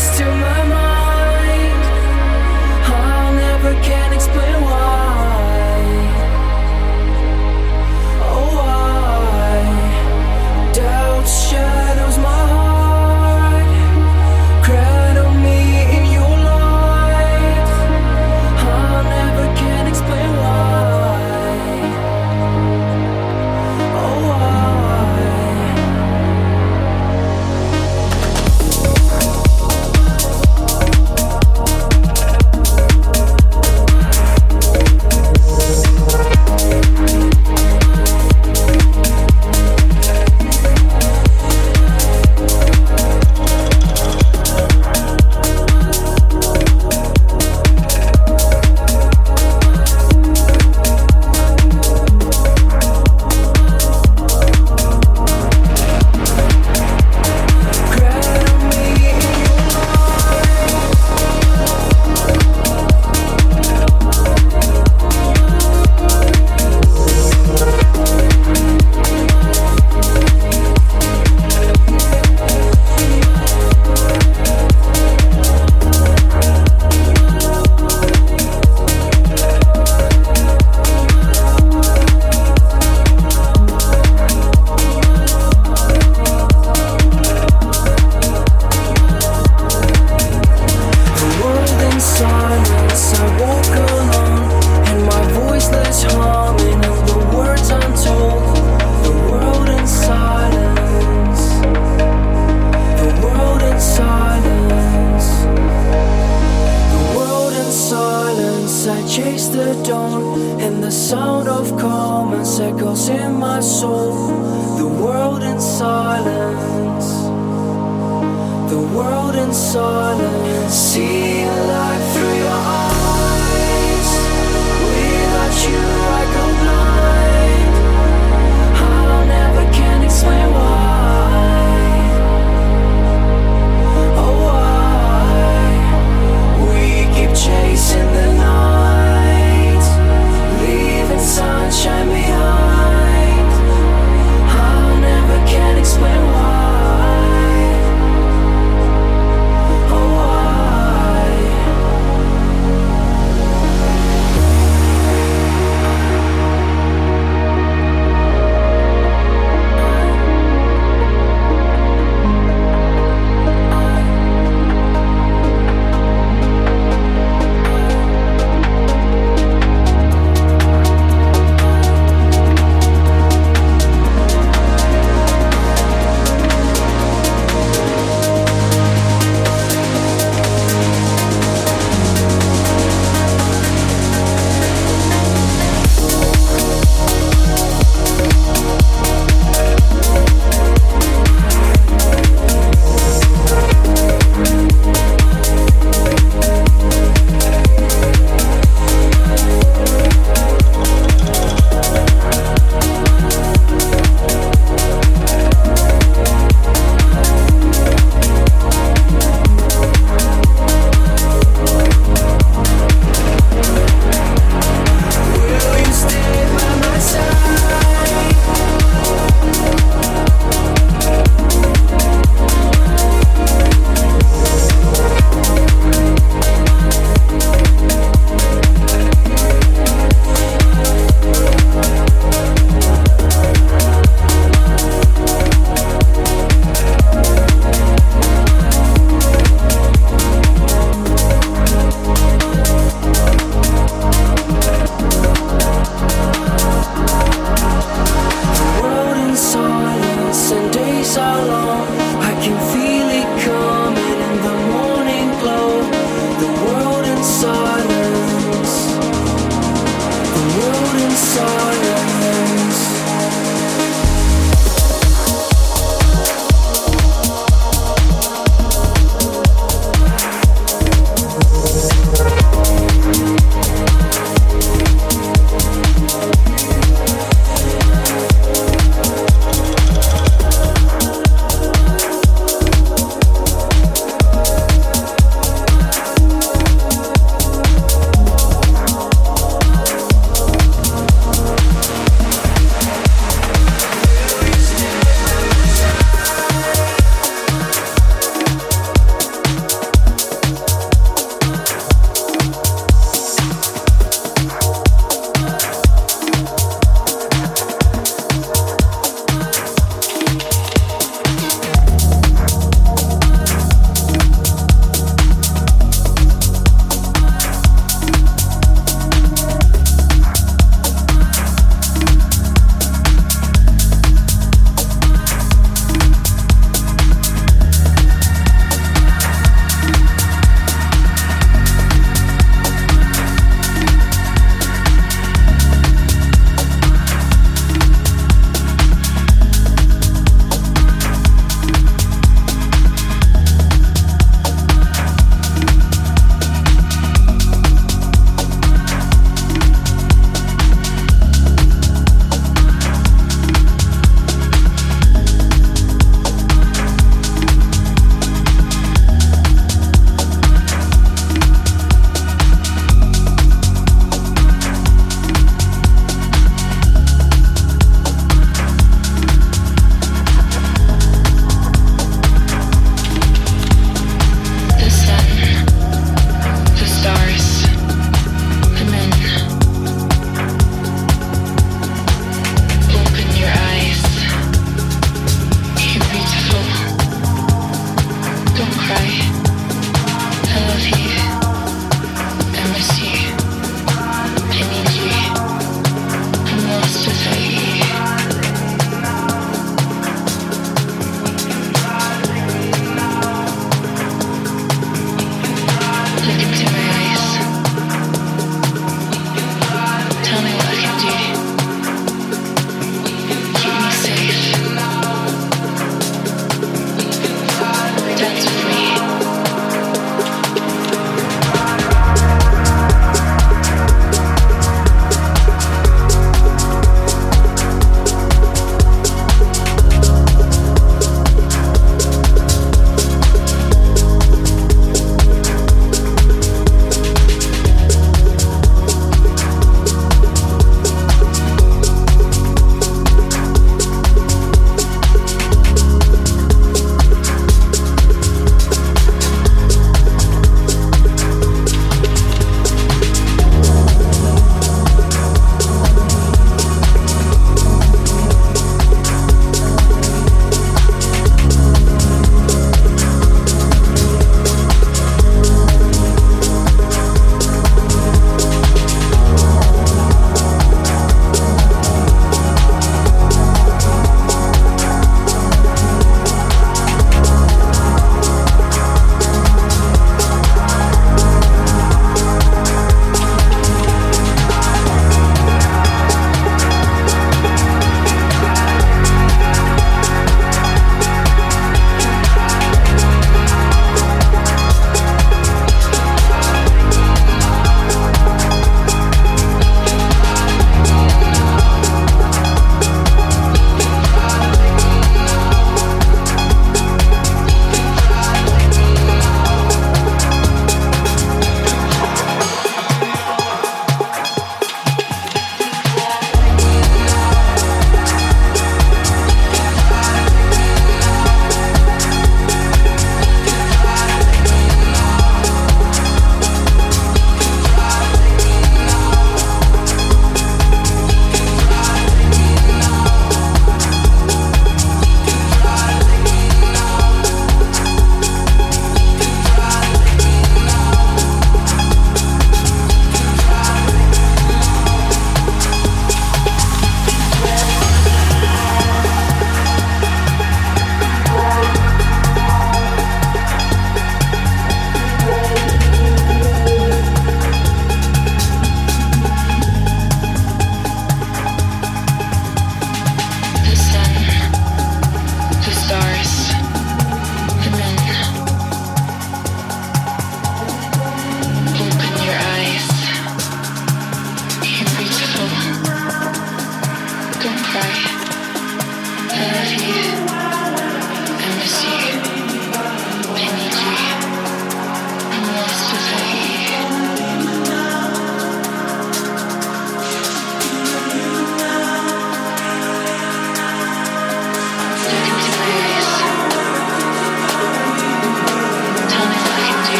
waste to my mind. I never can explain why.